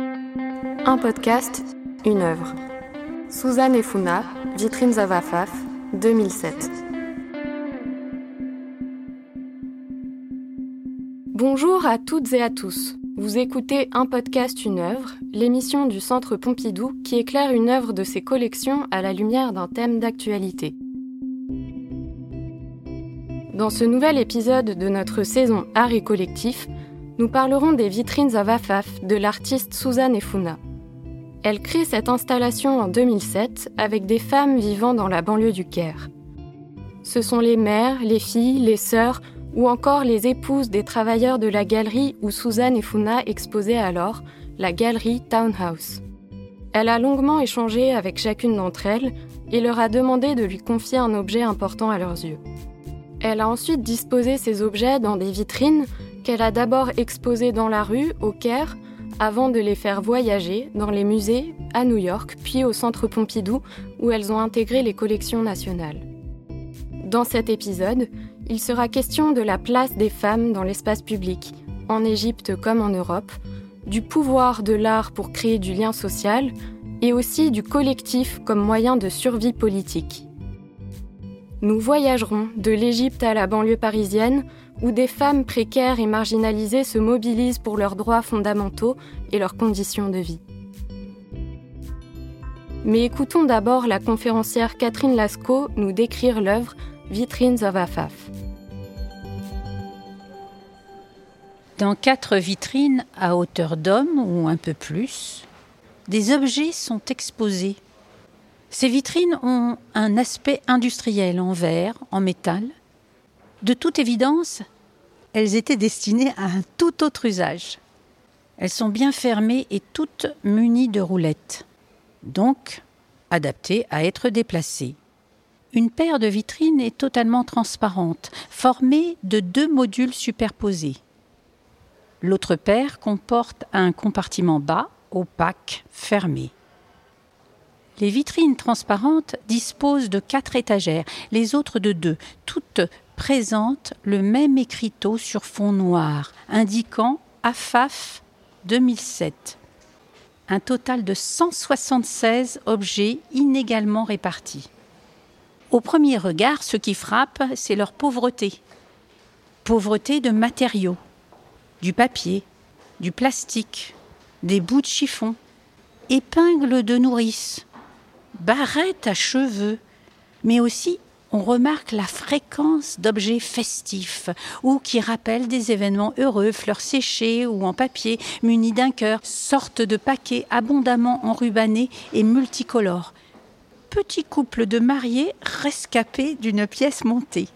Un podcast, une œuvre. Suzanne Efuna, Vitrine Zavafaf, 2007. Bonjour à toutes et à tous. Vous écoutez Un podcast, une œuvre, l'émission du Centre Pompidou qui éclaire une œuvre de ses collections à la lumière d'un thème d'actualité. Dans ce nouvel épisode de notre saison Art et Collectif, nous parlerons des vitrines à Vafaf de l'artiste Suzanne Efuna. Elle crée cette installation en 2007 avec des femmes vivant dans la banlieue du Caire. Ce sont les mères, les filles, les sœurs ou encore les épouses des travailleurs de la galerie où Suzanne Efuna exposait alors, la galerie Townhouse. Elle a longuement échangé avec chacune d'entre elles et leur a demandé de lui confier un objet important à leurs yeux. Elle a ensuite disposé ces objets dans des vitrines qu'elle a d'abord exposées dans la rue, au Caire, avant de les faire voyager dans les musées, à New York, puis au Centre Pompidou, où elles ont intégré les collections nationales. Dans cet épisode, il sera question de la place des femmes dans l'espace public, en Égypte comme en Europe, du pouvoir de l'art pour créer du lien social, et aussi du collectif comme moyen de survie politique. Nous voyagerons de l'Égypte à la banlieue parisienne, où des femmes précaires et marginalisées se mobilisent pour leurs droits fondamentaux et leurs conditions de vie. Mais écoutons d'abord la conférencière Catherine Lascaux nous décrire l'œuvre Vitrines of Afaf. Dans quatre vitrines à hauteur d'homme ou un peu plus, des objets sont exposés ces vitrines ont un aspect industriel en verre, en métal. De toute évidence, elles étaient destinées à un tout autre usage. Elles sont bien fermées et toutes munies de roulettes, donc adaptées à être déplacées. Une paire de vitrines est totalement transparente, formée de deux modules superposés. L'autre paire comporte un compartiment bas, opaque, fermé. Les vitrines transparentes disposent de quatre étagères, les autres de deux. Toutes présentent le même écriteau sur fond noir, indiquant AFAF 2007. Un total de 176 objets inégalement répartis. Au premier regard, ce qui frappe, c'est leur pauvreté. Pauvreté de matériaux, du papier, du plastique, des bouts de chiffon, épingles de nourrice, barrettes à cheveux, mais aussi on remarque la fréquence d'objets festifs ou qui rappellent des événements heureux, fleurs séchées ou en papier, munis d'un cœur, sorte de paquets abondamment enrubannés et multicolores. Petit couple de mariés rescapés d'une pièce montée.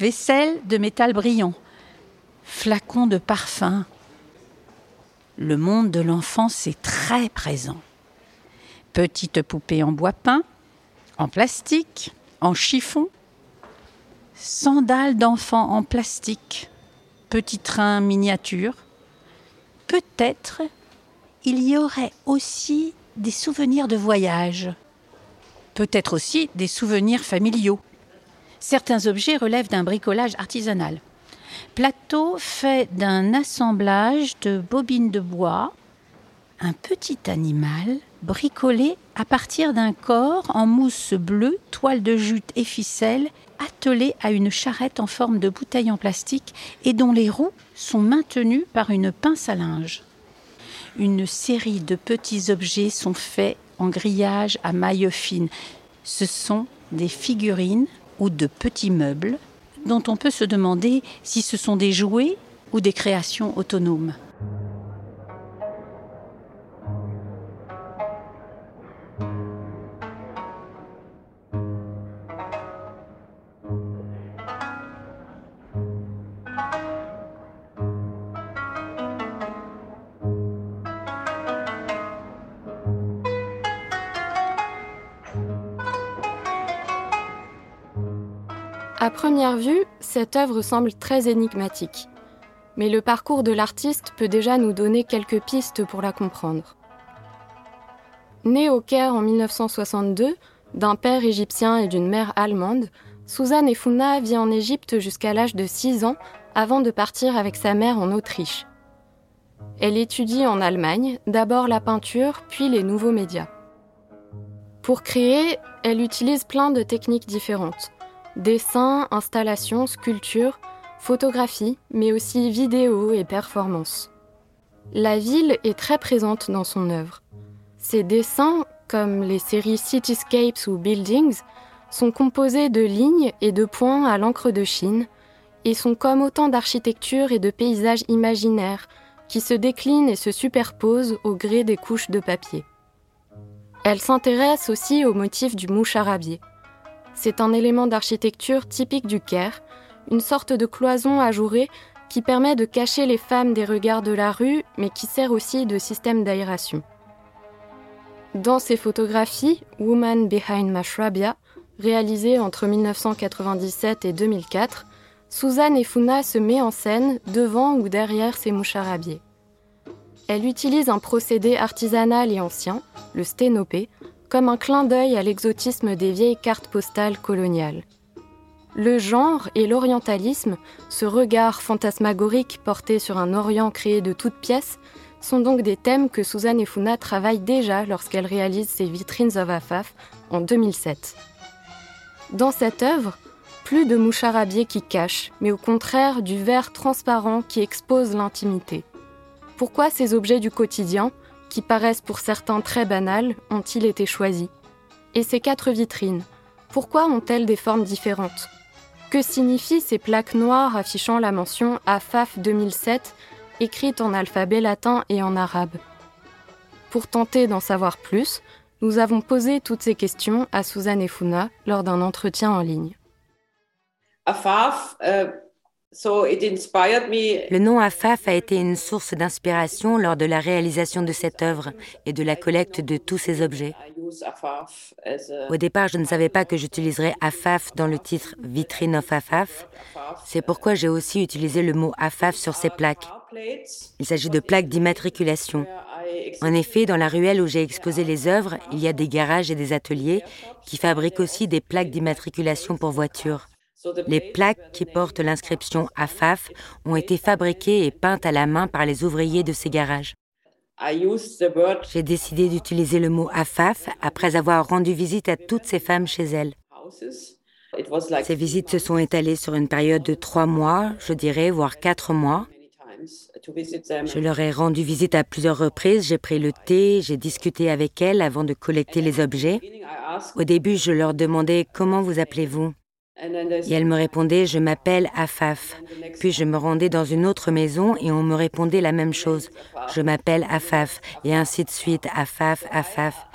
Vaisselle de métal brillant. Flacons de parfum. Le monde de l'enfance est très présent petites poupées en bois peint, en plastique, en chiffon, sandales d'enfants en plastique, petits trains miniatures. Peut-être il y aurait aussi des souvenirs de voyage, peut-être aussi des souvenirs familiaux. Certains objets relèvent d'un bricolage artisanal. Plateau fait d'un assemblage de bobines de bois, un petit animal bricolé à partir d'un corps en mousse bleue, toile de jute et ficelle, attelé à une charrette en forme de bouteille en plastique et dont les roues sont maintenues par une pince à linge. Une série de petits objets sont faits en grillage à maille fine. Ce sont des figurines ou de petits meubles dont on peut se demander si ce sont des jouets ou des créations autonomes. À première vue, cette œuvre semble très énigmatique. Mais le parcours de l'artiste peut déjà nous donner quelques pistes pour la comprendre. Née au Caire en 1962, d'un père égyptien et d'une mère allemande, Suzanne Efuna vit en Égypte jusqu'à l'âge de 6 ans avant de partir avec sa mère en Autriche. Elle étudie en Allemagne d'abord la peinture, puis les nouveaux médias. Pour créer, elle utilise plein de techniques différentes. Dessin, installation, sculpture, photographie, mais aussi vidéo et performance. La ville est très présente dans son œuvre. Ses dessins, comme les séries Cityscapes ou Buildings, sont composés de lignes et de points à l'encre de Chine et sont comme autant d'architecture et de paysages imaginaires qui se déclinent et se superposent au gré des couches de papier. Elle s'intéresse aussi au motif du moucharabier. C'est un élément d'architecture typique du Caire, une sorte de cloison ajourée qui permet de cacher les femmes des regards de la rue, mais qui sert aussi de système d'aération. Dans ses photographies, Woman Behind Mashrabia, réalisées entre 1997 et 2004, Suzanne Efuna se met en scène devant ou derrière ses moucharabiers. Elle utilise un procédé artisanal et ancien, le sténopé, comme un clin d'œil à l'exotisme des vieilles cartes postales coloniales. Le genre et l'orientalisme, ce regard fantasmagorique porté sur un Orient créé de toutes pièces, sont donc des thèmes que Suzanne Efuna travaille déjà lorsqu'elle réalise ses vitrines of Afaf en 2007. Dans cette œuvre, plus de moucharabier qui cache, mais au contraire du verre transparent qui expose l'intimité. Pourquoi ces objets du quotidien, qui paraissent pour certains très banals, ont-ils été choisis. Et ces quatre vitrines, pourquoi ont-elles des formes différentes? Que signifient ces plaques noires affichant la mention AFAF 2007, écrite en alphabet latin et en arabe? Pour tenter d'en savoir plus, nous avons posé toutes ces questions à Suzanne Efuna lors d'un entretien en ligne. AFAF, euh, le nom Afaf a été une source d'inspiration lors de la réalisation de cette œuvre et de la collecte de tous ces objets. Au départ, je ne savais pas que j'utiliserais Afaf dans le titre Vitrine of Afaf. C'est pourquoi j'ai aussi utilisé le mot Afaf sur ces plaques. Il s'agit de plaques d'immatriculation. En effet, dans la ruelle où j'ai exposé les œuvres, il y a des garages et des ateliers qui fabriquent aussi des plaques d'immatriculation pour voitures. Les plaques qui portent l'inscription AFAF ont été fabriquées et peintes à la main par les ouvriers de ces garages. J'ai décidé d'utiliser le mot AFAF après avoir rendu visite à toutes ces femmes chez elles. Ces visites se sont étalées sur une période de trois mois, je dirais, voire quatre mois. Je leur ai rendu visite à plusieurs reprises, j'ai pris le thé, j'ai discuté avec elles avant de collecter les objets. Au début, je leur demandais comment vous appelez-vous? Et elle me répondait, je m'appelle Afaf. Puis je me rendais dans une autre maison et on me répondait la même chose. Je m'appelle Afaf. Et ainsi de suite, Afaf, Afaf.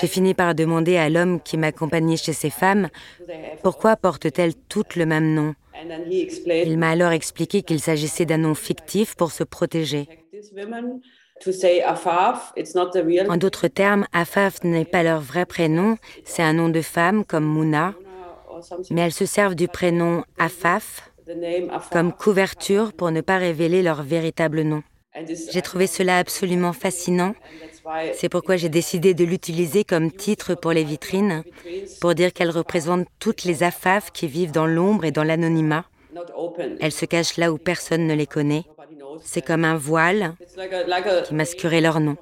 J'ai fini par demander à l'homme qui m'accompagnait chez ces femmes, pourquoi portent-elles toutes le même nom? Il m'a alors expliqué qu'il s'agissait d'un nom fictif pour se protéger. En d'autres termes, Afaf n'est pas leur vrai prénom, c'est un nom de femme comme Mouna mais elles se servent du prénom Afaf comme couverture pour ne pas révéler leur véritable nom. J'ai trouvé cela absolument fascinant. C'est pourquoi j'ai décidé de l'utiliser comme titre pour les vitrines, pour dire qu'elle représente toutes les Afaf qui vivent dans l'ombre et dans l'anonymat. Elles se cachent là où personne ne les connaît. C'est comme un voile qui masquerait leur nom.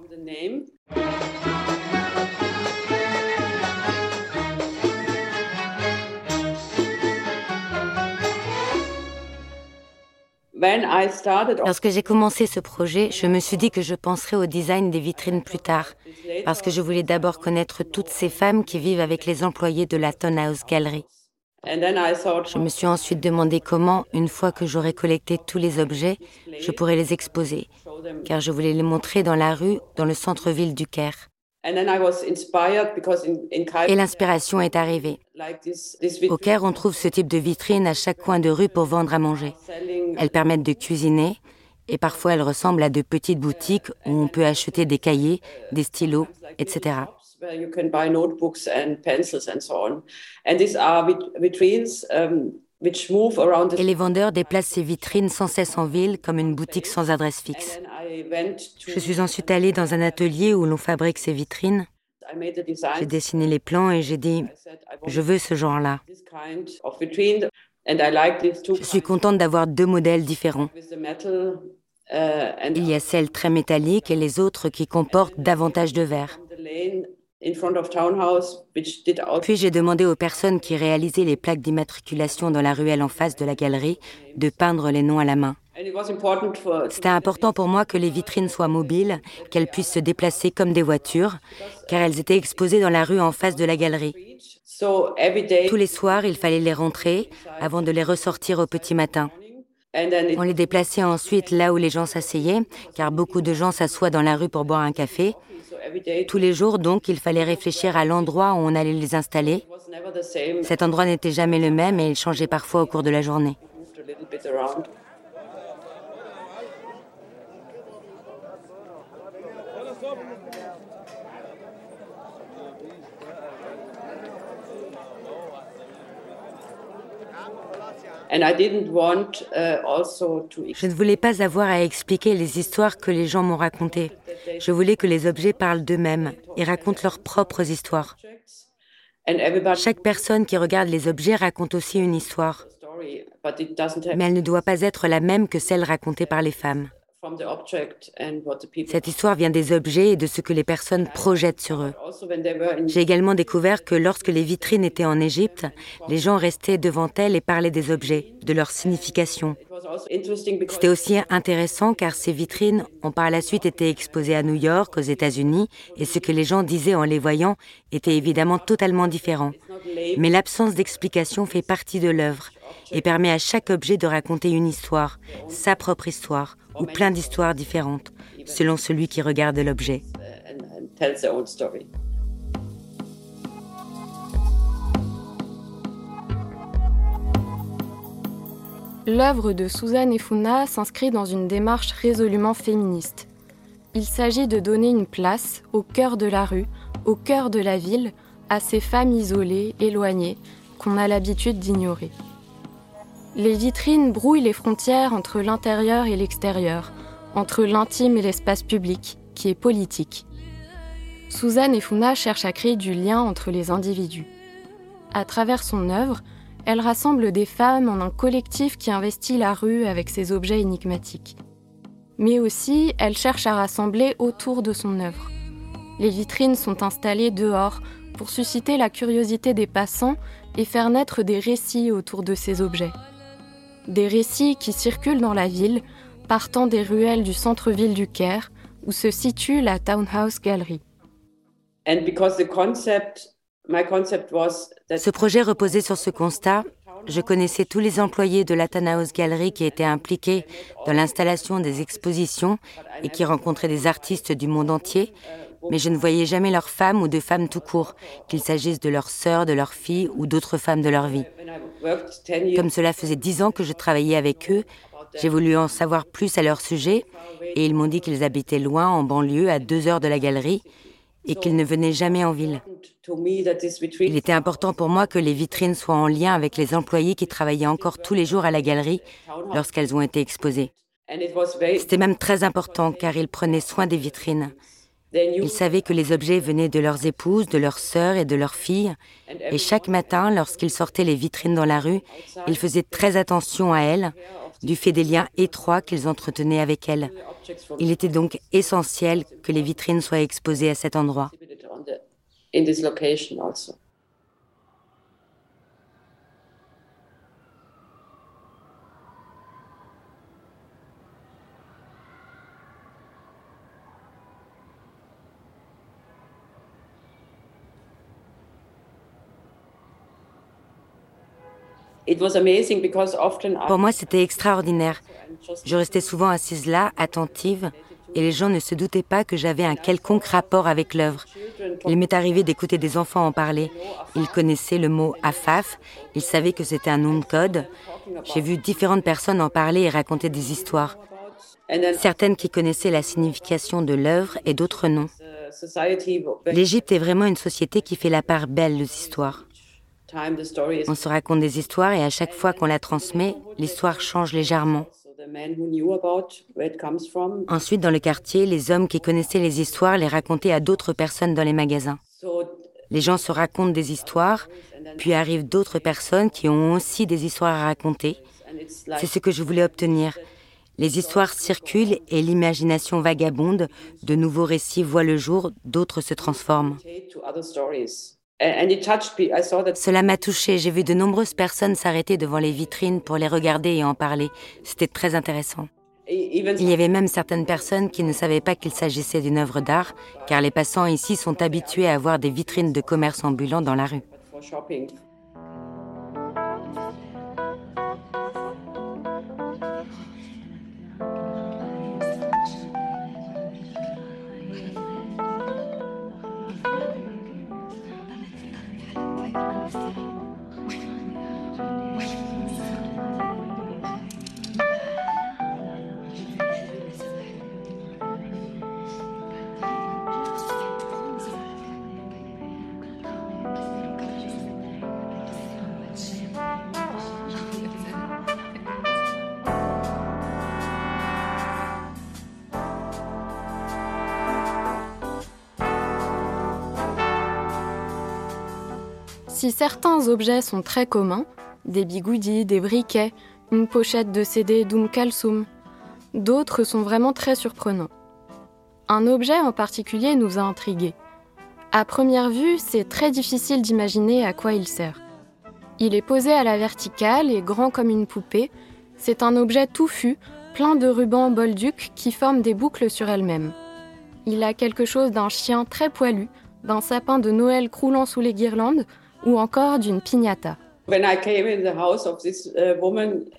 Lorsque j'ai commencé ce projet, je me suis dit que je penserais au design des vitrines plus tard, parce que je voulais d'abord connaître toutes ces femmes qui vivent avec les employés de la Ton House Gallery. Je me suis ensuite demandé comment, une fois que j'aurais collecté tous les objets, je pourrais les exposer, car je voulais les montrer dans la rue, dans le centre-ville du Caire. Et l'inspiration est arrivée. Au Caire, on trouve ce type de vitrine à chaque coin de rue pour vendre à manger. Elles permettent de cuisiner et parfois elles ressemblent à de petites boutiques où on peut acheter des cahiers, des stylos, etc. Et les vendeurs déplacent ces vitrines sans cesse en ville comme une boutique sans adresse fixe. Je suis ensuite allée dans un atelier où l'on fabrique ces vitrines. J'ai dessiné les plans et j'ai dit, je veux ce genre-là. Je suis contente d'avoir deux modèles différents. Il y a celles très métalliques et les autres qui comportent davantage de verre. Puis j'ai demandé aux personnes qui réalisaient les plaques d'immatriculation dans la ruelle en face de la galerie de peindre les noms à la main. C'était important pour moi que les vitrines soient mobiles, qu'elles puissent se déplacer comme des voitures, car elles étaient exposées dans la rue en face de la galerie. Tous les soirs, il fallait les rentrer avant de les ressortir au petit matin. On les déplaçait ensuite là où les gens s'asseyaient, car beaucoup de gens s'assoient dans la rue pour boire un café. Tous les jours, donc, il fallait réfléchir à l'endroit où on allait les installer. Cet endroit n'était jamais le même et il changeait parfois au cours de la journée. Je ne voulais pas avoir à expliquer les histoires que les gens m'ont racontées. Je voulais que les objets parlent d'eux-mêmes et racontent leurs propres histoires. Chaque personne qui regarde les objets raconte aussi une histoire, mais elle ne doit pas être la même que celle racontée par les femmes. Cette histoire vient des objets et de ce que les personnes projettent sur eux. J'ai également découvert que lorsque les vitrines étaient en Égypte, les gens restaient devant elles et parlaient des objets, de leur signification. C'était aussi intéressant car ces vitrines ont par la suite été exposées à New York, aux États-Unis, et ce que les gens disaient en les voyant était évidemment totalement différent. Mais l'absence d'explication fait partie de l'œuvre et permet à chaque objet de raconter une histoire, sa propre histoire, ou plein d'histoires différentes, selon celui qui regarde l'objet. L'œuvre de Suzanne Efuna s'inscrit dans une démarche résolument féministe. Il s'agit de donner une place au cœur de la rue, au cœur de la ville, à ces femmes isolées, éloignées, qu'on a l'habitude d'ignorer. Les vitrines brouillent les frontières entre l'intérieur et l'extérieur, entre l'intime et l'espace public, qui est politique. Suzanne Efuna cherche à créer du lien entre les individus. À travers son œuvre, elle rassemble des femmes en un collectif qui investit la rue avec ses objets énigmatiques. Mais aussi, elle cherche à rassembler autour de son œuvre. Les vitrines sont installées dehors pour susciter la curiosité des passants et faire naître des récits autour de ces objets des récits qui circulent dans la ville, partant des ruelles du centre-ville du Caire, où se situe la Townhouse Gallery. Ce projet reposait sur ce constat. Je connaissais tous les employés de la Townhouse Gallery qui étaient impliqués dans l'installation des expositions et qui rencontraient des artistes du monde entier, mais je ne voyais jamais leurs femmes ou de femmes tout court, qu'il s'agisse de leurs sœurs, de leurs filles ou d'autres femmes de leur vie. Comme cela faisait dix ans que je travaillais avec eux, j'ai voulu en savoir plus à leur sujet et ils m'ont dit qu'ils habitaient loin, en banlieue, à deux heures de la galerie et qu'ils ne venaient jamais en ville. Il était important pour moi que les vitrines soient en lien avec les employés qui travaillaient encore tous les jours à la galerie lorsqu'elles ont été exposées. C'était même très important car ils prenaient soin des vitrines. Ils savaient que les objets venaient de leurs épouses, de leurs sœurs et de leurs filles, et chaque matin, lorsqu'ils sortaient les vitrines dans la rue, ils faisaient très attention à elles, du fait des liens étroits qu'ils entretenaient avec elles. Il était donc essentiel que les vitrines soient exposées à cet endroit. Pour moi, c'était extraordinaire. Je restais souvent assise là, attentive, et les gens ne se doutaient pas que j'avais un quelconque rapport avec l'œuvre. Il m'est arrivé d'écouter des enfants en parler. Ils connaissaient le mot afaf, ils savaient que c'était un nom de code. J'ai vu différentes personnes en parler et raconter des histoires. Certaines qui connaissaient la signification de l'œuvre et d'autres non. L'Égypte est vraiment une société qui fait la part belle des histoires. On se raconte des histoires et à chaque fois qu'on la transmet, l'histoire change légèrement. Ensuite, dans le quartier, les hommes qui connaissaient les histoires les racontaient à d'autres personnes dans les magasins. Les gens se racontent des histoires, puis arrivent d'autres personnes qui ont aussi des histoires à raconter. C'est ce que je voulais obtenir. Les histoires circulent et l'imagination vagabonde. De nouveaux récits voient le jour, d'autres se transforment. Cela m'a touché. J'ai vu de nombreuses personnes s'arrêter devant les vitrines pour les regarder et en parler. C'était très intéressant. Il y avait même certaines personnes qui ne savaient pas qu'il s'agissait d'une œuvre d'art, car les passants ici sont habitués à voir des vitrines de commerce ambulants dans la rue. Si certains objets sont très communs, des bigoudis, des briquets, une pochette de CD d'Oum Kalsoum, d'autres sont vraiment très surprenants. Un objet en particulier nous a intrigués. À première vue, c'est très difficile d'imaginer à quoi il sert. Il est posé à la verticale et grand comme une poupée. C'est un objet touffu, plein de rubans bolduc qui forment des boucles sur elles-mêmes. Il a quelque chose d'un chien très poilu, d'un sapin de Noël croulant sous les guirlandes, ou encore d'une piñata. Uh,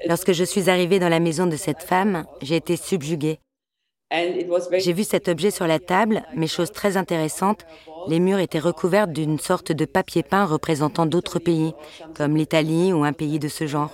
Lorsque je suis arrivée dans la maison de cette femme, j'ai été subjuguée. J'ai vu cet objet sur la table, mais chose très intéressante, les murs étaient recouverts d'une sorte de papier peint représentant d'autres pays, comme l'Italie ou un pays de ce genre.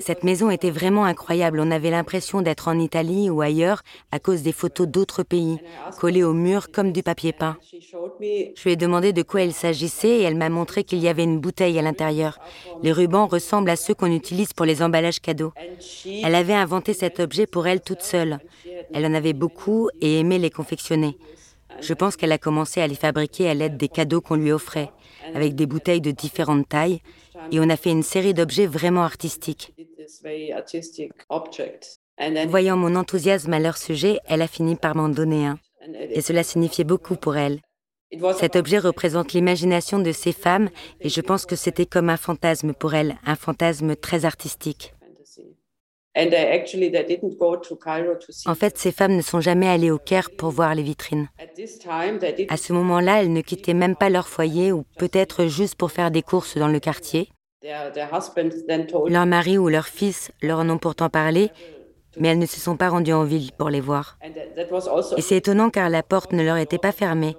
Cette maison était vraiment incroyable. On avait l'impression d'être en Italie ou ailleurs à cause des photos d'autres pays, collées au mur comme du papier peint. Je lui ai demandé de quoi il s'agissait et elle m'a montré qu'il y avait une bouteille à l'intérieur. Les rubans ressemblent à ceux qu'on utilise pour les emballages cadeaux. Elle avait inventé cet objet pour elle toute seule. Elle en avait beaucoup et aimait les confectionner. Je pense qu'elle a commencé à les fabriquer à l'aide des cadeaux qu'on lui offrait, avec des bouteilles de différentes tailles, et on a fait une série d'objets vraiment artistiques. Voyant mon enthousiasme à leur sujet, elle a fini par m'en donner un. Et cela signifiait beaucoup pour elle. Cet objet représente l'imagination de ces femmes et je pense que c'était comme un fantasme pour elle, un fantasme très artistique. En fait, ces femmes ne sont jamais allées au Caire pour voir les vitrines. À ce moment-là, elles ne quittaient même pas leur foyer ou peut-être juste pour faire des courses dans le quartier. Leur mari ou leur fils leur en ont pourtant parlé, mais elles ne se sont pas rendues en ville pour les voir. Et c'est étonnant car la porte ne leur était pas fermée.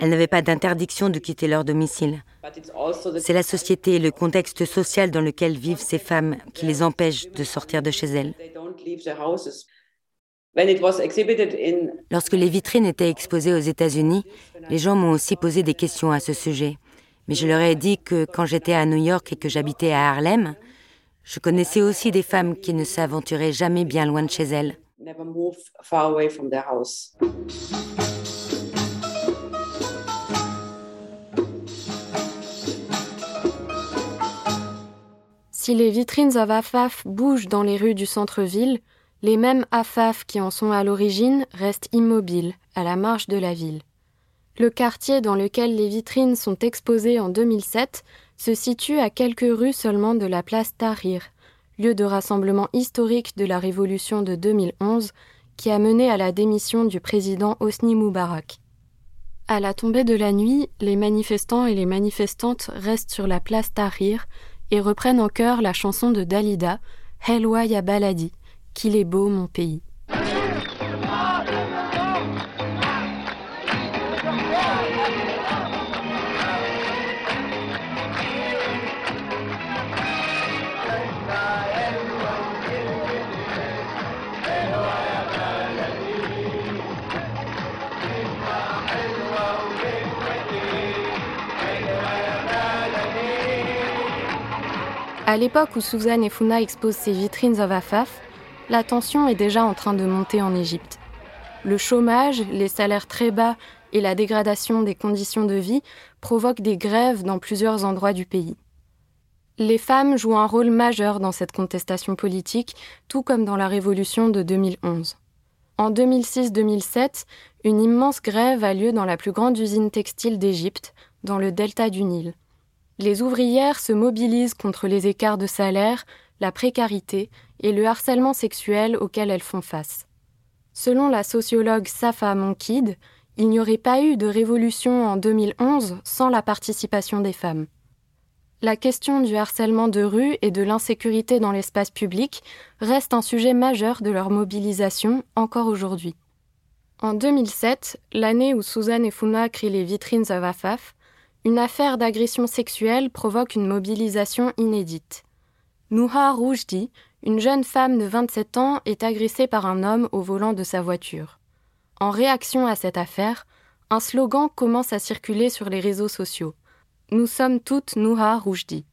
Elles n'avaient pas d'interdiction de quitter leur domicile. C'est la société et le contexte social dans lequel vivent ces femmes qui les empêchent de sortir de chez elles. Lorsque les vitrines étaient exposées aux États-Unis, les gens m'ont aussi posé des questions à ce sujet. Mais je leur ai dit que quand j'étais à New York et que j'habitais à Harlem, je connaissais aussi des femmes qui ne s'aventuraient jamais bien loin de chez elles. Si les vitrines of Afaf bougent dans les rues du centre-ville, les mêmes Afaf qui en sont à l'origine restent immobiles à la marge de la ville. Le quartier dans lequel les vitrines sont exposées en 2007 se situe à quelques rues seulement de la place Tahrir, lieu de rassemblement historique de la révolution de 2011 qui a mené à la démission du président Hosni Moubarak. À la tombée de la nuit, les manifestants et les manifestantes restent sur la place Tahrir et reprennent en chœur la chanson de Dalida, Helwa ya Baladi, qu'il est beau mon pays. À l'époque où Suzanne et Funa exposent ces vitrines of Afaf, la tension est déjà en train de monter en Égypte. Le chômage, les salaires très bas et la dégradation des conditions de vie provoquent des grèves dans plusieurs endroits du pays. Les femmes jouent un rôle majeur dans cette contestation politique, tout comme dans la révolution de 2011. En 2006-2007, une immense grève a lieu dans la plus grande usine textile d'Égypte, dans le delta du Nil. Les ouvrières se mobilisent contre les écarts de salaire, la précarité et le harcèlement sexuel auquel elles font face. Selon la sociologue Safa Monkid, il n'y aurait pas eu de révolution en 2011 sans la participation des femmes. La question du harcèlement de rue et de l'insécurité dans l'espace public reste un sujet majeur de leur mobilisation encore aujourd'hui. En 2007, l'année où Suzanne et Funa créent les vitrines of Afaf, une affaire d'agression sexuelle provoque une mobilisation inédite. Nouha Roujdi, une jeune femme de 27 ans, est agressée par un homme au volant de sa voiture. En réaction à cette affaire, un slogan commence à circuler sur les réseaux sociaux. Nous sommes toutes Nouha Roujdi.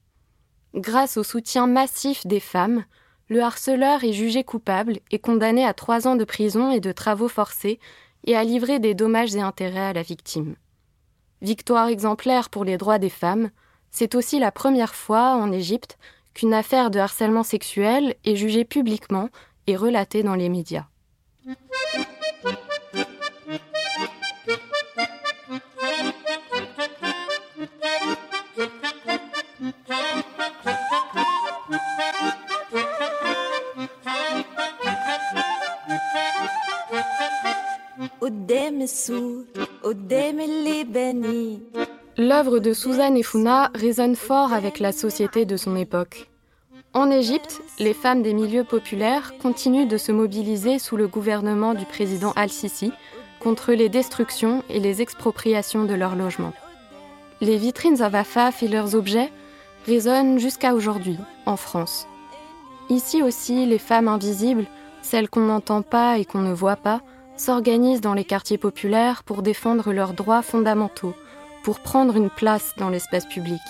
Grâce au soutien massif des femmes, le harceleur est jugé coupable et condamné à trois ans de prison et de travaux forcés et à livrer des dommages et intérêts à la victime. Victoire exemplaire pour les droits des femmes, c'est aussi la première fois en Égypte qu'une affaire de harcèlement sexuel est jugée publiquement et relatée dans les médias. L'œuvre de Suzanne et Funa résonne fort avec la société de son époque. En Égypte, les femmes des milieux populaires continuent de se mobiliser sous le gouvernement du président Al-Sisi contre les destructions et les expropriations de leurs logements. Les vitrines à et leurs objets résonnent jusqu'à aujourd'hui en France. Ici aussi, les femmes invisibles, celles qu'on n'entend pas et qu'on ne voit pas, s'organisent dans les quartiers populaires pour défendre leurs droits fondamentaux, pour prendre une place dans l'espace public.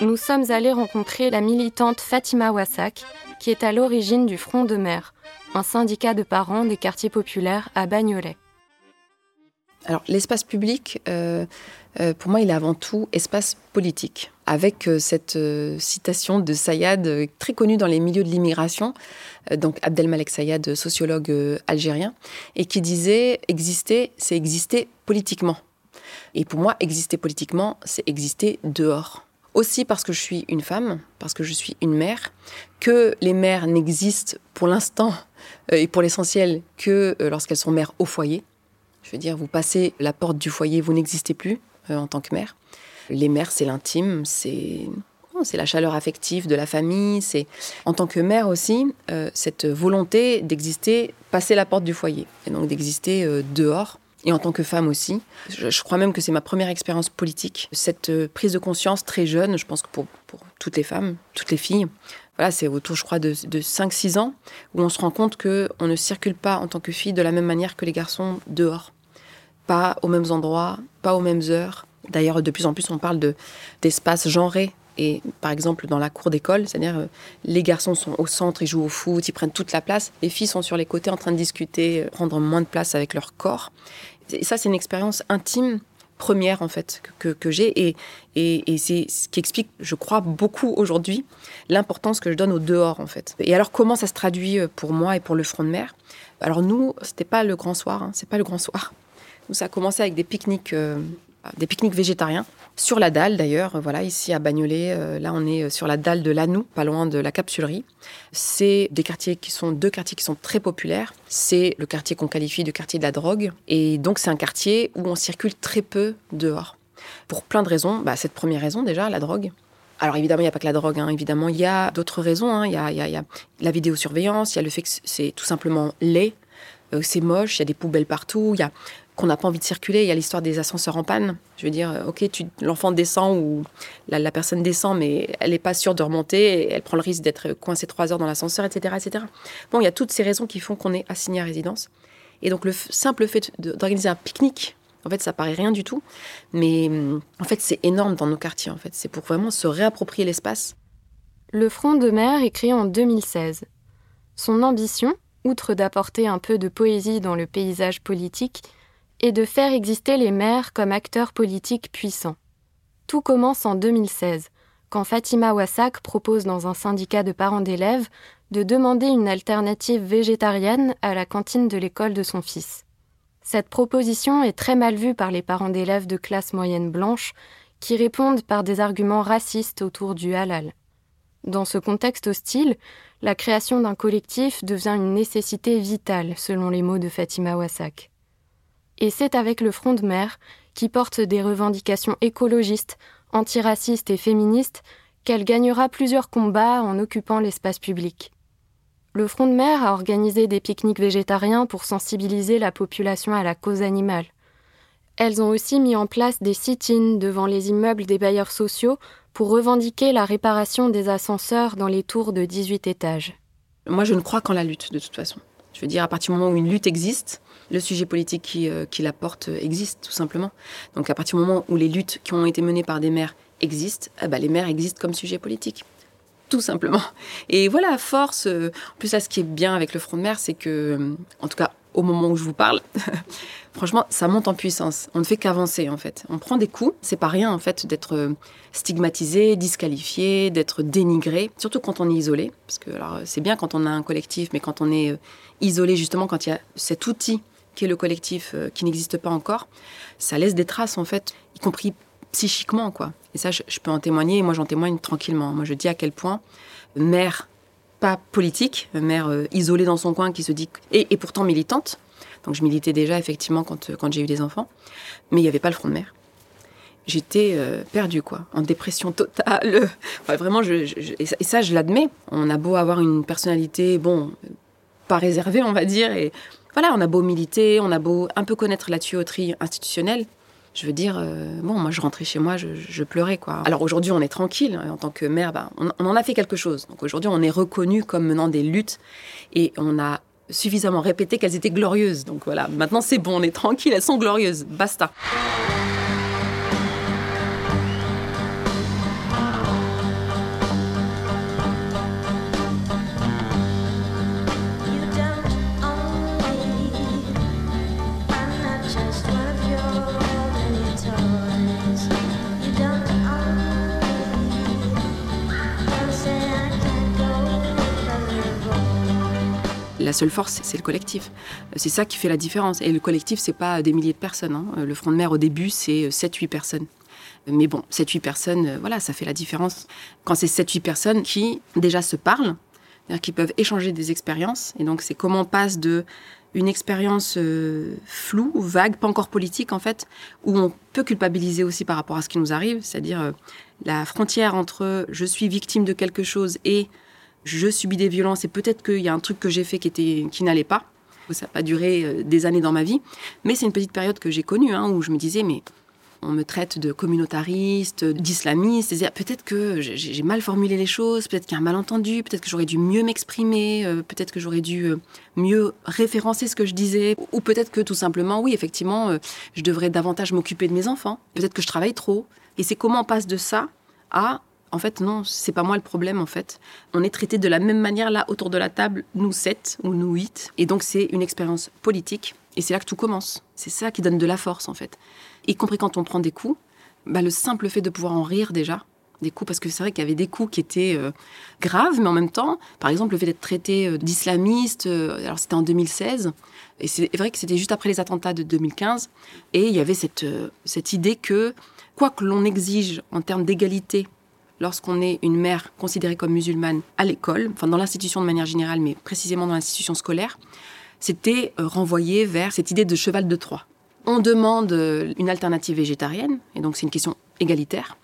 Nous sommes allés rencontrer la militante Fatima Wassak, qui est à l'origine du Front de mer, un syndicat de parents des quartiers populaires à Bagnolet. Alors l'espace public, euh, euh, pour moi, il est avant tout espace politique. Avec euh, cette citation de Sayad, très connue dans les milieux de l'immigration, donc Abdelmalek Sayad, sociologue algérien, et qui disait exister, c'est exister politiquement. Et pour moi, exister politiquement, c'est exister dehors. Aussi parce que je suis une femme, parce que je suis une mère, que les mères n'existent pour l'instant et pour l'essentiel que lorsqu'elles sont mères au foyer. Je veux dire, vous passez la porte du foyer, vous n'existez plus euh, en tant que mère. Les mères, c'est l'intime, c'est c'est la chaleur affective de la famille, c'est en tant que mère aussi euh, cette volonté d'exister passer la porte du foyer et donc d'exister euh, dehors et en tant que femme aussi. Je, crois même que c'est ma première expérience politique, cette prise de conscience très jeune, je pense que pour, pour toutes les femmes, toutes les filles. Voilà, c'est autour, je crois, de, de 5-6 ans, où on se rend compte qu'on ne circule pas en tant que fille de la même manière que les garçons dehors pas aux mêmes endroits, pas aux mêmes heures. D'ailleurs, de plus en plus, on parle de, d'espaces genrés. Et par exemple, dans la cour d'école, c'est-à-dire euh, les garçons sont au centre, ils jouent au foot, ils prennent toute la place. Les filles sont sur les côtés en train de discuter, euh, prendre moins de place avec leur corps. Et ça, c'est une expérience intime première en fait que, que, j'ai. Et, et, c'est ce qui explique, je crois, beaucoup aujourd'hui l'importance que je donne au dehors en fait. Et alors comment ça se traduit euh, pour moi et pour le front de mer? Alors nous, c'était pas le grand soir, hein, c'est pas le grand soir. Ça a commencé avec des pique-niques, euh, des pique-niques végétariens. Sur la dalle d'ailleurs, voilà, ici à Bagnolet, euh, là on est euh, sur la dalle de Lanou, pas loin de la capsulerie. C'est des quartiers qui sont deux quartiers qui sont très populaires. C'est le quartier qu'on qualifie de quartier de la drogue, et donc c'est un quartier où on circule très peu dehors. Pour plein de raisons. Bah, cette première raison déjà, la drogue. Alors évidemment, il n'y a pas que la drogue, hein. évidemment, il y a d'autres raisons. Hein. Il, y a, la vidéosurveillance, il y a le fait que c'est tout simplement laid, c'est moche, il y a des poubelles partout, il y a qu'on n'a pas envie de circuler. Il y a l'histoire des ascenseurs en panne. Je veux dire, ok, l'enfant descend ou la, personne descend, mais elle n'est pas sûre de remonter. elle prend le risque d'être coincée trois heures dans l'ascenseur, etc., etc. Bon, il y a toutes ces raisons qui font qu'on est assigné à résidence. Et donc le simple fait d'organiser un pique-nique, en fait, ça paraît rien du tout, mais en fait, c'est énorme dans nos quartiers. En fait, c'est pour vraiment se réapproprier l'espace. Le Front de mer est créé en 2016. Son ambition, outre d'apporter un peu de poésie dans le paysage politique, est de faire exister les maires comme acteurs politiques puissants. Tout commence en 2016, quand Fatima Wassak propose dans un syndicat de parents d'élèves de demander une alternative végétarienne à la cantine de l'école de son fils. Cette proposition est très mal vue par les parents d'élèves de classe moyenne blanche qui répondent par des arguments racistes autour du halal. Dans ce contexte hostile, la création d'un collectif devient une nécessité vitale, selon les mots de Fatima Wassak. Et c'est avec le Front de mer, qui porte des revendications écologistes, antiracistes et féministes, qu'elle gagnera plusieurs combats en occupant l'espace public. Le Front de mer a organisé des pique-niques végétariens pour sensibiliser la population à la cause animale. Elles ont aussi mis en place des sit-ins devant les immeubles des bailleurs sociaux pour revendiquer la réparation des ascenseurs dans les tours de 18 étages. Moi, je ne crois qu'en la lutte, de toute façon. Je veux dire, à partir du moment où une lutte existe, le sujet politique qui, euh, la porte existe, tout simplement. Donc, à partir du moment où les luttes qui ont été menées par des maires existent, eh ben, les maires existent comme sujet politique tout simplement. Et voilà, à force, euh, en plus là, ce qui est bien avec le front de mer, c'est que, euh, en tout cas, au moment où je vous parle, franchement, ça monte en puissance. On ne fait qu'avancer, en fait. On prend des coups. C'est pas rien, en fait, d'être euh, stigmatisé, disqualifié, d'être dénigré, surtout quand on est isolé. Parce que, alors, c'est bien quand on a un collectif, mais quand on est isolé, justement, quand il y a cet outil qui est le collectif, qui n'existe pas encore, ça laisse des traces, en fait, y compris psychiquement, quoi. Et ça, je, peux en témoigner, et moi j'en témoigne tranquillement. Moi je dis à quel point mère pas politique, mère euh, isolée dans son coin qui se dit... Et, pourtant militante. Donc je militais déjà effectivement quand, euh, quand j'ai eu des enfants. Mais il n'y avait pas le front de mer. J'étais euh, perdue, quoi, en dépression totale. vraiment, je, et ça, je l'admets. On a beau avoir une personnalité, bon, pas réservée, on va dire. Et voilà, on a beau militer, on a beau un peu connaître la tuyauterie institutionnelle je veux dire, euh, bon, moi je rentrais chez moi, je, pleurais quoi. Alors aujourd'hui on est tranquille, hein, en tant que mère, bah, on, on, en a fait quelque chose. Donc aujourd'hui on est reconnu comme menant des luttes et on a suffisamment répété qu'elles étaient glorieuses. Donc voilà, maintenant c'est bon, on est tranquille, elles sont glorieuses, basta. La seule force, c'est le collectif. C'est ça qui fait la différence. Et le collectif, c'est pas des milliers de personnes. Hein. Le front de mer, au début, c'est 7-8 personnes. Mais bon, 7-8 personnes, euh, voilà, ça fait la différence. Quand c'est 7-8 personnes qui déjà se parlent, qui peuvent échanger des expériences. Et donc, c'est comment on passe de une expérience euh, floue, vague, pas encore politique en fait, où on peut culpabiliser aussi par rapport à ce qui nous arrive, c'est-à-dire euh, la frontière entre je suis victime de quelque chose et je subis des violences et peut-être qu'il y a un truc que j'ai fait qui, était, qui n'allait pas. Ça n'a pas duré euh, des années dans ma vie, mais c'est une petite période que j'ai connue hein, où je me disais, mais on me traite de communautariste, d'islamiste. Peut-être que j'ai mal formulé les choses, peut-être qu'il y a un malentendu, peut-être que j'aurais dû mieux m'exprimer, euh, peut-être que j'aurais dû euh, mieux référencer ce que je disais, ou peut-être que tout simplement, oui, effectivement, je devrais davantage m'occuper de mes enfants. Peut-être que je travaille trop. Et c'est comment on passe de ça à en fait, non, c'est pas moi le problème, en fait. On est traité de la même manière là autour de la table, nous sept ou nous huit. Et donc, c'est une expérience politique. Et c'est là que tout commence. C'est ça qui donne de la force, en fait. Y compris quand on prend des coups, bah, le simple fait de pouvoir en rire déjà, des coups, parce que c'est vrai qu'il y avait des coups qui étaient euh, graves, mais en même temps, par exemple, le fait d'être traité euh, d'islamiste, euh, alors c'était en 2016, et c'est vrai que c'était juste après les attentats de 2015, et il y avait cette, cette idée que, quoi que l'on exige en termes d'égalité lorsqu'on est une mère considérée comme musulmane à l'école, enfin dans l'institution de manière générale, mais précisément dans l'institution scolaire, c'était euh, renvoyé vers cette idée de cheval de Troie. On demande euh, une alternative végétarienne, et donc c'est une question égalitaire.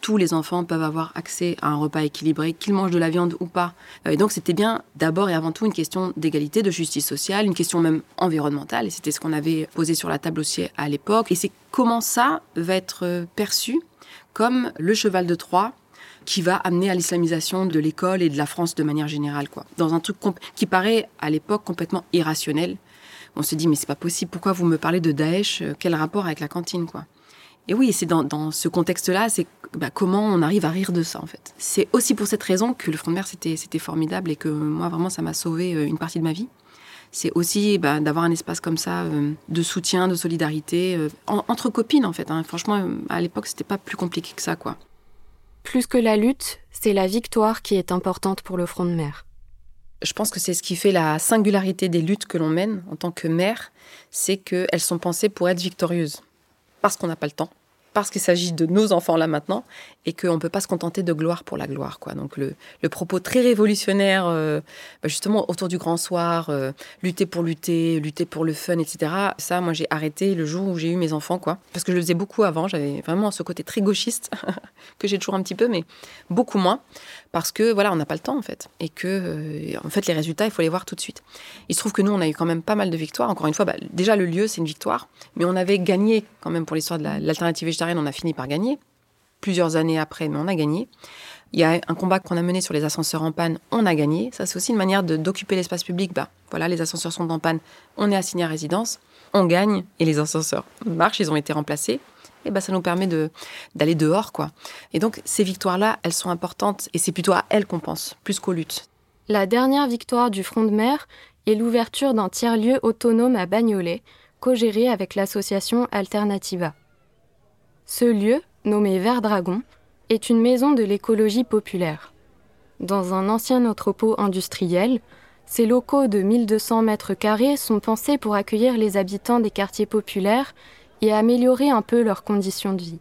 Tous les enfants peuvent avoir accès à un repas équilibré, qu'ils mangent de la viande ou pas. Euh, et donc c'était bien d'abord et avant tout une question d'égalité, de justice sociale, une question même environnementale, et c'était ce qu'on avait posé sur la table aussi à l'époque. Et c'est comment ça va être perçu comme le cheval de Troie qui va amener à l'islamisation de l'école et de la France de manière générale, quoi. Dans un truc qui paraît à l'époque complètement irrationnel. On se dit mais c'est pas possible. Pourquoi vous me parlez de Daesh Quel rapport avec la cantine, quoi? Et oui, c'est dans, ce contexte-là, c'est bah, comment on arrive à rire de ça, en fait. C'est aussi pour cette raison que le front de mer, c'était formidable et que moi, vraiment, ça m'a sauvé euh, une partie de ma vie. C'est aussi bah, d'avoir un espace comme ça euh, de soutien, de solidarité, euh, entre copines, en fait. Hein. Franchement, à l'époque, c'était pas plus compliqué que ça, quoi. Plus que la lutte, c'est la victoire qui est importante pour le front de mer. Je pense que c'est ce qui fait la singularité des luttes que l'on mène en tant que mère, c'est qu'elles sont pensées pour être victorieuses parce qu'on n'a pas le temps, parce qu'il s'agit de nos enfants là maintenant, et qu'on ne peut pas se contenter de gloire pour la gloire. Quoi. Donc le, propos très révolutionnaire, euh, bah, justement autour du grand soir, euh, lutter pour lutter, lutter pour le fun, etc. Ça, moi, j'ai arrêté le jour où j'ai eu mes enfants, quoi, parce que je le faisais beaucoup avant. J'avais vraiment ce côté très gauchiste que j'ai toujours un petit peu, mais beaucoup moins parce que voilà, on n'a pas le temps en fait, et que euh, en fait les résultats, il faut les voir tout de suite. Il se trouve que nous, on a eu quand même pas mal de victoires. Encore une fois, bah, déjà le lieu, c'est une victoire, mais on avait gagné quand même pour l'histoire de l'alternative végétarienne, on a fini par gagner plusieurs années après, mais on a gagné. Il y a un combat qu'on a mené sur les ascenseurs en panne, on a gagné. Ça, c'est aussi une manière d'occuper l'espace public. Bah, voilà, les ascenseurs sont en panne, on est assigné à résidence, on gagne, et les ascenseurs marchent, ils ont été remplacés et ben ça nous permet d'aller dehors quoi. Et donc ces victoires-là, elles sont importantes et c'est plutôt à elles qu'on pense, plus qu'aux luttes. La dernière victoire du front de mer est l'ouverture d'un tiers-lieu autonome à Bagnolet, co-géré avec l'association Alternativa. Ce lieu, nommé Vert Dragon, est une maison de l'écologie populaire. Dans un ancien entrepôt industriel, ces locaux de 1200 mètres carrés sont pensés pour accueillir les habitants des quartiers populaires et améliorer un peu leurs conditions de vie.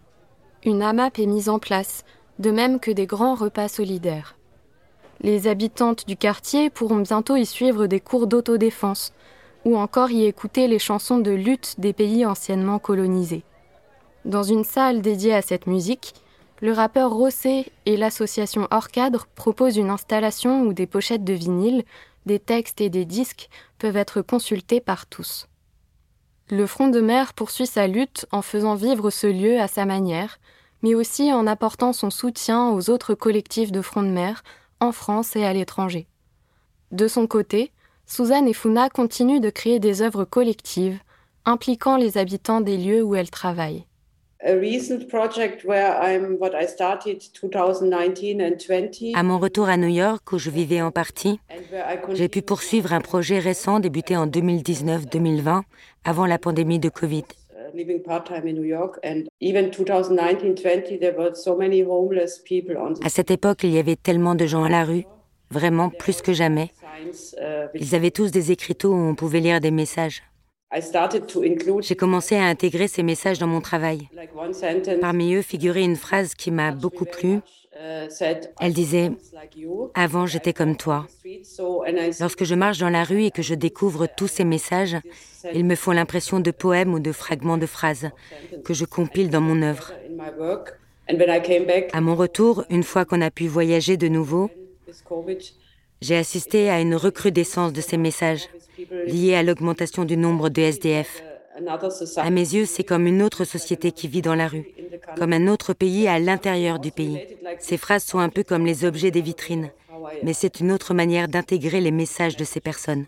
Une AMAP est mise en place, de même que des grands repas solidaires. Les habitantes du quartier pourront bientôt y suivre des cours d'autodéfense, ou encore y écouter les chansons de lutte des pays anciennement colonisés. Dans une salle dédiée à cette musique, le rappeur Rossé et l'association Hors proposent une installation où des pochettes de vinyle, des textes et des disques peuvent être consultés par tous. Le Front de mer poursuit sa lutte en faisant vivre ce lieu à sa manière, mais aussi en apportant son soutien aux autres collectifs de Front de mer en France et à l'étranger. De son côté, Suzanne et Funa continuent de créer des œuvres collectives impliquant les habitants des lieux où elles travaillent. À mon retour à New York, où je vivais en partie, j'ai pu poursuivre un projet récent débuté en 2019-2020, avant la pandémie de Covid. À cette époque, il y avait tellement de gens à la rue, vraiment plus que jamais. Uh, Ils avaient tous des écriteaux où on pouvait lire des messages. J'ai commencé à intégrer ces messages dans mon travail. Parmi eux figurait une phrase qui m'a beaucoup plu. Uh, Elle disait ⁇ Avant j'étais comme toi. Lorsque je marche dans la rue et que je découvre tous ces messages, ils me font l'impression de poèmes ou de fragments de phrases que je compile dans mon œuvre. À mon retour, une fois qu'on a pu voyager de nouveau, j'ai assisté à une recrudescence de ces messages liés à l'augmentation du nombre de SDF. À mes yeux, c'est comme une autre société qui vit dans la rue, comme un autre pays à l'intérieur du pays. Ces phrases sont un peu comme les objets des vitrines, mais c'est une autre manière d'intégrer les messages de ces personnes.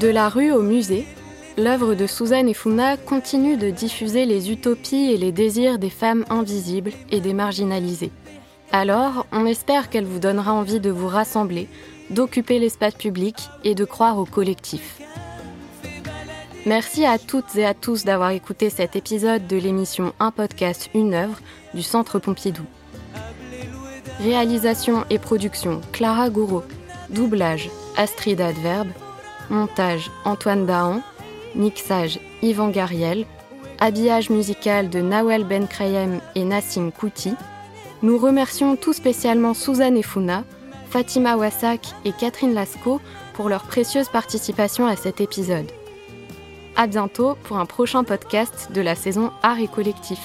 De la rue au musée, l'œuvre de Suzanne et Funa continue de diffuser les utopies et les désirs des femmes invisibles et des marginalisées. Alors, on espère qu'elle vous donnera envie de vous rassembler, d'occuper l'espace public et de croire au collectif. Merci à toutes et à tous d'avoir écouté cet épisode de l'émission Un podcast, une œuvre du Centre Pompidou. Réalisation et production Clara Gouraud. Doublage Astrid Adverbe. Montage Antoine Dahan. Mixage Yvan Gariel. Habillage musical de Nawel Ben Krayem et Nassim Kouti. Nous remercions tout spécialement Suzanne Efuna, Fatima Wassak et Catherine Lascaux pour leur précieuse participation à cet épisode. À bientôt pour un prochain podcast de la saison Art et Collectif.